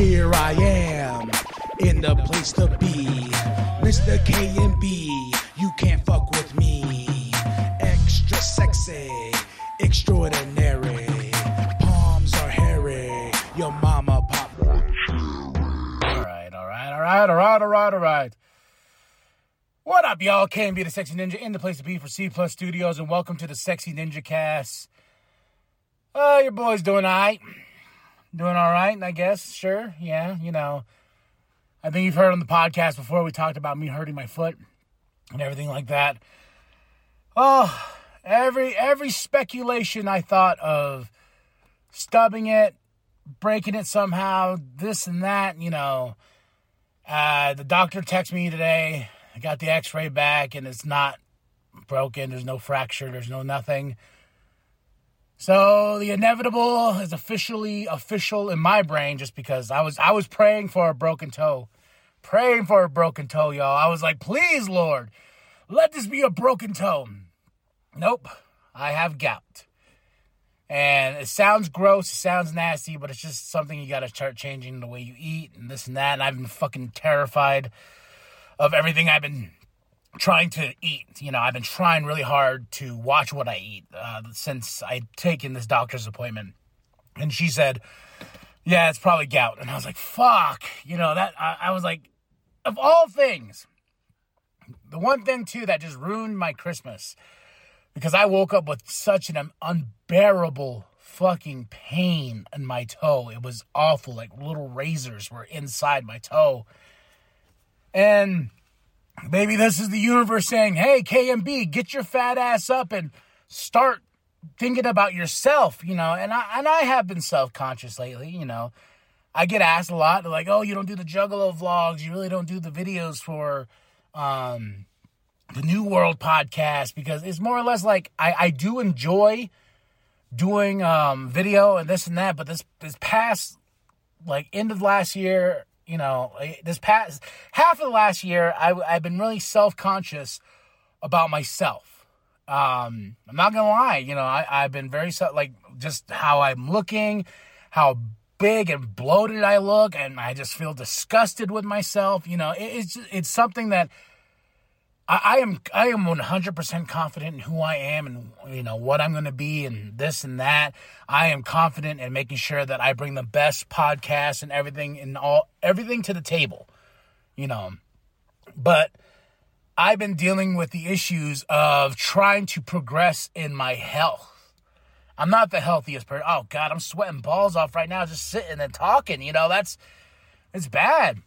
Here I am, in the place to be. Mr. KMB, you can't fuck with me. Extra sexy, extraordinary. Palms are hairy, your mama pop. All right, all right, all right, all right, all right, all right. What up, y'all? KMB the Sexy Ninja in the place to be for C Plus Studios, and welcome to the Sexy Ninja Cast. Uh, your boy's doing all right. Doing all right, I guess. Sure, yeah, you know. I think you've heard on the podcast before we talked about me hurting my foot and everything like that. Oh, every every speculation I thought of stubbing it, breaking it somehow, this and that, you know. Uh, the doctor texted me today. I got the x ray back and it's not broken. There's no fracture, there's no nothing. So the inevitable is officially official in my brain just because I was I was praying for a broken toe. Praying for a broken toe, y'all. I was like, please, Lord, let this be a broken toe. Nope. I have gout. And it sounds gross, it sounds nasty, but it's just something you gotta start changing the way you eat and this and that. And I've been fucking terrified of everything I've been trying to eat. You know, I've been trying really hard to watch what I eat uh, since I'd taken this doctor's appointment. And she said, Yeah, it's probably gout. And I was like, Fuck. You know, that, I, I was like, of all things, the one thing too that just ruined my Christmas because I woke up with such an unbearable fucking pain in my toe. It was awful. Like little razors were inside my toe. And maybe this is the universe saying, hey, KMB, get your fat ass up and start thinking about yourself, you know. And I and I have been self-conscious lately, you know. I get asked a lot, like, oh, you don't do the Juggalo vlogs, you really don't do the videos for um the New World podcast because it's more or less like I, I do enjoy doing um video and this and that, but this this past like end of last year you know, this past half of the last year, I, I've been really self conscious about myself. Um, I'm not gonna lie, you know, I, I've been very like just how I'm looking, how big and bloated I look, and I just feel disgusted with myself. You know, it, it's it's something that I, I am I am 100% confident in who I am and you know what I'm going to be and this and that. I am confident in making sure that I bring the best podcast and everything and all everything to the table. You know, but I've been dealing with the issues of trying to progress in my health. I'm not the healthiest person. Oh God, I'm sweating balls off right now just sitting and talking. You know, that's it's bad.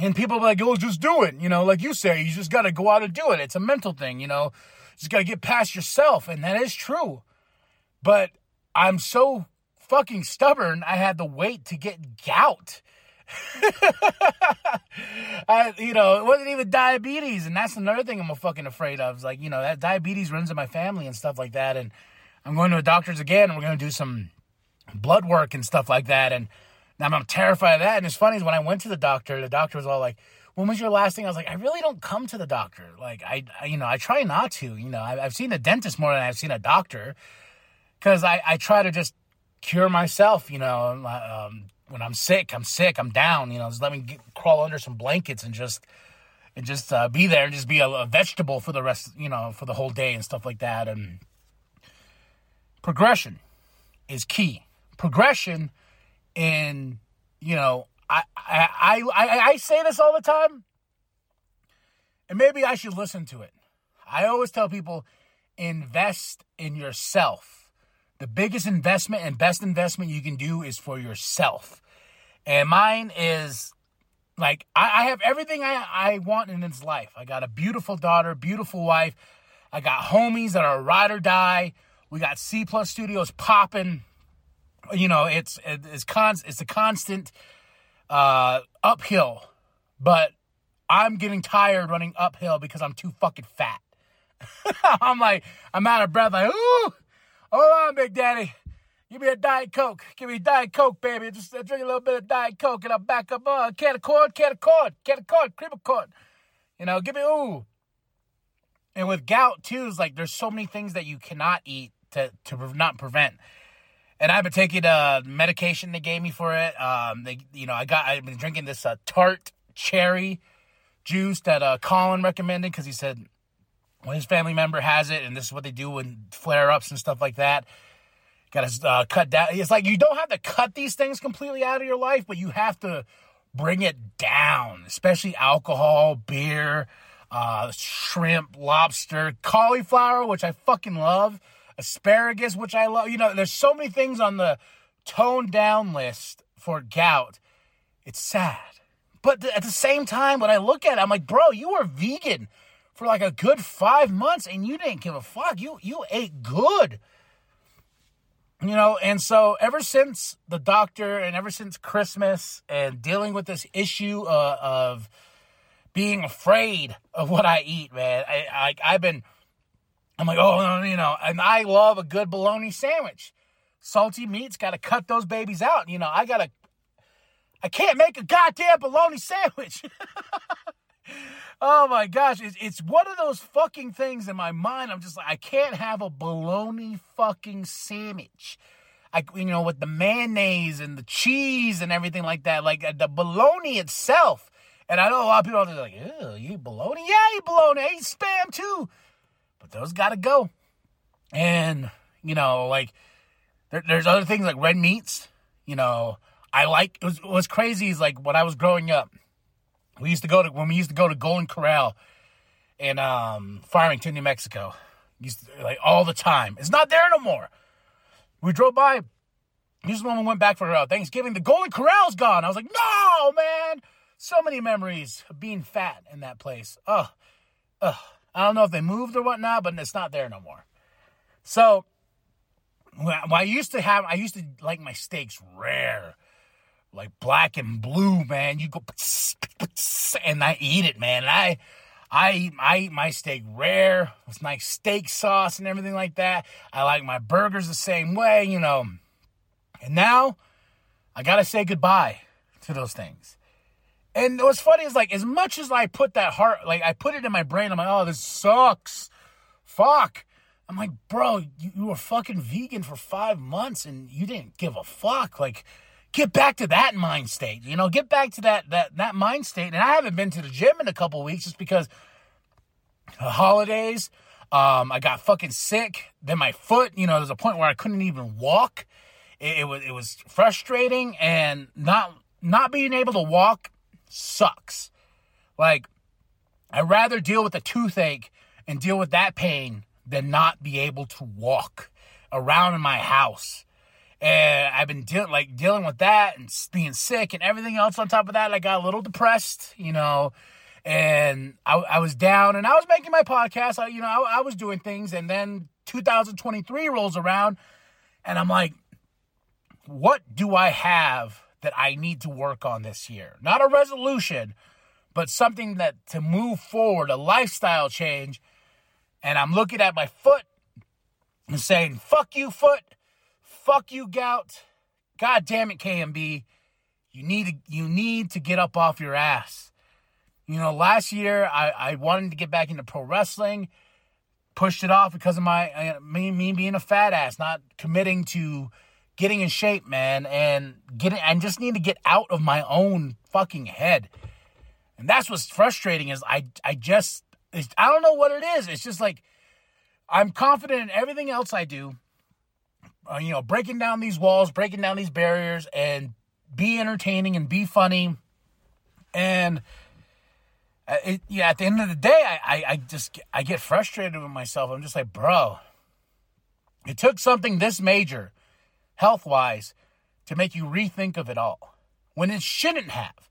And people are like, oh, just do it. You know, like you say, you just got to go out and do it. It's a mental thing, you know. Just got to get past yourself. And that is true. But I'm so fucking stubborn, I had to wait to get gout. I, you know, it wasn't even diabetes. And that's another thing I'm fucking afraid of. Is like, you know, that diabetes runs in my family and stuff like that. And I'm going to a doctor's again and we're going to do some blood work and stuff like that. And now I'm terrified of that. And it's funny is when I went to the doctor, the doctor was all like, when was your last thing? I was like, I really don't come to the doctor. Like, I, I you know, I try not to. You know, I, have seen a dentist more than I've seen a doctor because I, I try to just cure myself. You know, um, when I'm sick, I'm sick, I'm down. You know, just let me get, crawl under some blankets and just and just uh, be there and just be a, a vegetable for the rest. You know, for the whole day and stuff like that. And progression is key. Progression and you know, I I I I say this all the time, and maybe I should listen to it. I always tell people, invest in yourself. The biggest investment and best investment you can do is for yourself. And mine is like I, I have everything I, I want in this life. I got a beautiful daughter, beautiful wife. I got homies that are ride or die. We got C plus studios popping you know, it's it's con it's a constant uh, uphill, but I'm getting tired running uphill because I'm too fucking fat. I'm like, I'm out of breath. Like, ooh, hold on, Big Daddy. Give me a Diet Coke. Give me Diet Coke, baby. Just drink a little bit of Diet Coke and I'll back up. Uh, can of corn, can of corn, can of corn, cream of corn. You know, give me, ooh. And with gout, too, is like there's so many things that you cannot eat to, to not prevent. And I've been taking uh medication they gave me for it. Um, they, you know, I got I've been drinking this uh, tart cherry juice that uh, Colin recommended because he said well, his family member has it, and this is what they do when flare ups and stuff like that. Got to uh, cut down. It's like you don't have to cut these things completely out of your life, but you have to bring it down, especially alcohol, beer, uh, shrimp, lobster, cauliflower, which I fucking love, asparagus, which I love. You know, there's so many things on the toned down list for gout. It's sad. But at the same time, when I look at it, I'm like, bro, you were vegan for like a good five months and you didn't give a fuck. You you ate good. You know, and so ever since the doctor and ever since Christmas and dealing with this issue uh, of being afraid of what I eat, man, I, I I've been I'm like, oh, you know, and I love a good bologna sandwich. Salty meats, got to cut those babies out. You know, I got to, I can't make a goddamn bologna sandwich. oh my gosh, it's, it's one of those fucking things in my mind. I'm just like, I can't have a bologna fucking sandwich. I, you know, with the mayonnaise and the cheese and everything like that, like uh, the bologna itself. And I know a lot of people are like, ew, you eat bologna? Yeah, I eat bologna. I eat spam too. But those gotta go. And, you know, like, there, there's other things like red meats. You know, I like, it was, it was crazy is like when I was growing up, we used to go to when we used to go to Golden Corral in um, Farmington, New Mexico. Used to, like all the time. It's not there no more. We drove by. This we went back for uh, Thanksgiving. The Golden Corral's gone. I was like, no, man. So many memories of being fat in that place. Ugh. Ugh. I don't know if they moved or whatnot, but it's not there no more. So, I used to have, I used to like my steaks rare like black and blue, man. You go and I eat it, man. And I I eat I eat my steak rare with nice steak sauce and everything like that. I like my burgers the same way, you know. And now I gotta say goodbye to those things. And what's funny is like as much as I put that heart, like I put it in my brain, I'm like, oh, this sucks. Fuck. I'm like, bro, you, you were fucking vegan for five months and you didn't give a fuck. Like get back to that mind state. You know, get back to that that that mind state. And I haven't been to the gym in a couple weeks just because the holidays. Um, I got fucking sick. Then my foot, you know, there's a point where I couldn't even walk. It, it was it was frustrating, and not not being able to walk sucks. Like, I'd rather deal with a toothache and deal with that pain than not be able to walk around in my house and I've been dealing like dealing with that and being sick and everything else on top of that. I got a little depressed, you know, and I, I was down and I was making my podcast. I, you know, I, I was doing things, and then 2023 rolls around, and I'm like, what do I have that I need to work on this year? Not a resolution, but something that to move forward, a lifestyle change. And I'm looking at my foot and saying, fuck you, foot. Fuck you, gout. God damn it, KMB. You need to you need to get up off your ass. You know, last year I, I wanted to get back into pro wrestling, pushed it off because of my uh, me, me being a fat ass, not committing to getting in shape, man, and getting I just need to get out of my own fucking head. And that's what's frustrating is I I just I don't know what it is. It's just like I'm confident in everything else I do uh, you know, breaking down these walls, breaking down these barriers, and be entertaining and be funny. And uh, it, yeah, at the end of the day, I, I, I just I get frustrated with myself. I'm just like, bro, it took something this major, health wise, to make you rethink of it all when it shouldn't have.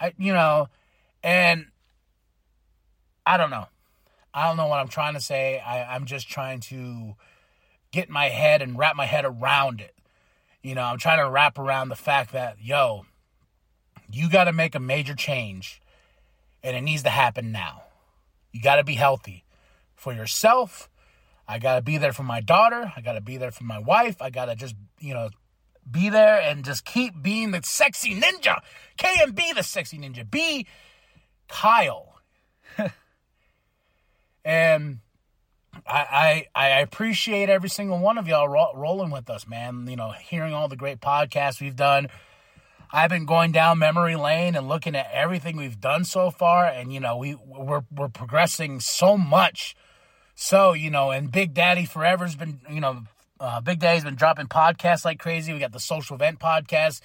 I, you know, and I don't know. I don't know what I'm trying to say. I, I'm just trying to get my head and wrap my head around it. You know, I'm trying to wrap around the fact that, yo, you got to make a major change and it needs to happen now. You got to be healthy for yourself. I got to be there for my daughter. I got to be there for my wife. I got to just, you know, be there and just keep being the sexy ninja. K and B the sexy ninja. Be Kyle. and I, I, I appreciate every single one of y'all ro- rolling with us, man. You know, hearing all the great podcasts we've done. I've been going down memory lane and looking at everything we've done so far, and you know, we we're we're progressing so much. So you know, and Big Daddy Forever's been you know, uh, Big Daddy's been dropping podcasts like crazy. We got the Social Event podcast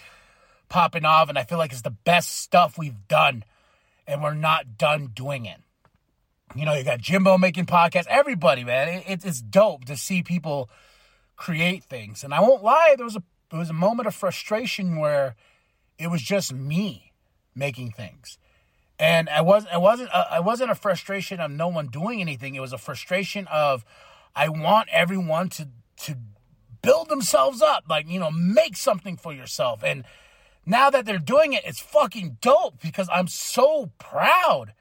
popping off, and I feel like it's the best stuff we've done, and we're not done doing it. You know, you got Jimbo making podcasts. Everybody, man, it, it's dope to see people create things. And I won't lie, there was a there was a moment of frustration where it was just me making things, and I was I wasn't a, I wasn't a frustration of no one doing anything. It was a frustration of I want everyone to to build themselves up, like you know, make something for yourself. And now that they're doing it, it's fucking dope because I'm so proud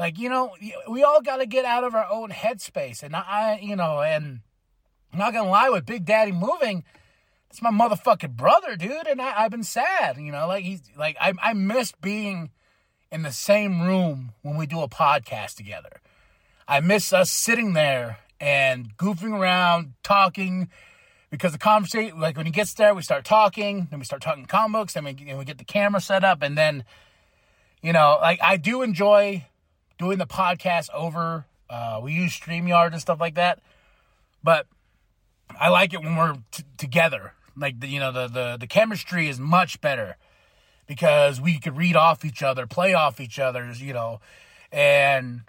like, you know, we all got to get out of our own headspace. And I, you know, and I'm not to lie, with Big Daddy moving, it's my motherfucking brother, dude. And I, I've been sad, you know, like he's like, I, I miss being in the same room when we do a podcast together. I miss us sitting there and goofing around, talking, because the conversation, like when he gets there, we start talking, then we start talking comic books, then we, and we get the camera set up, and then, you know, like I do enjoy doing the podcast over. Uh, we use StreamYard and stuff like that. But I like it when we're t- together. Like, the, you know, the, the, the chemistry is much better because we could read off each other, play off each other's, you know. And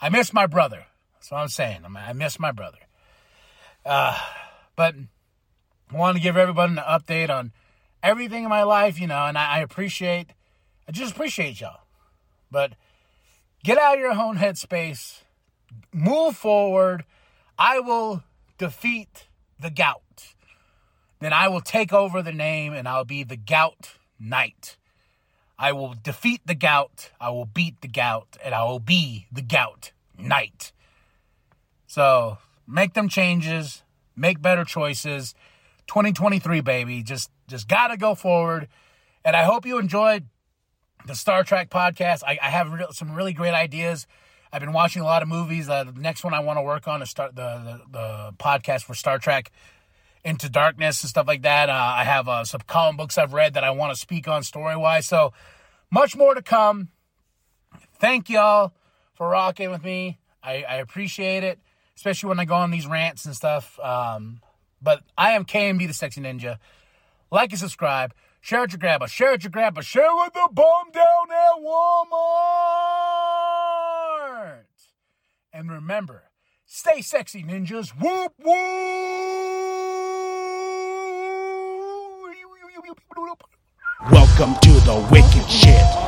I miss my brother. That's what I'm saying. I miss my brother. Uh, but I want to give everybody an update on everything in my life, you know, and I, I appreciate, I just appreciate y'all. But Get out of your own headspace. Move forward. I will defeat the gout. Then I will take over the name and I'll be the gout knight. I will defeat the gout. I will beat the gout and I will be the gout knight. So make them changes, make better choices. 2023, baby. Just just gotta go forward. And I hope you enjoyed the Star Trek podcast. I, I have re- some really great ideas. I've been watching a lot of movies. Uh, the next one I want to work on is start the, the, the podcast for Star Trek Into Darkness and stuff like that. Uh, I have uh, some comic books I've read that I want to speak on story wise. So much more to come. Thank y'all for rocking with me. I, I appreciate it, especially when I go on these rants and stuff. Um, but I am KMB the Sexy Ninja. Like and subscribe. Share it your grandma. Share it your grandpa. Share with the bum down at Walmart. And remember, stay sexy, ninjas. Whoop, whoop. Welcome to the wicked shit.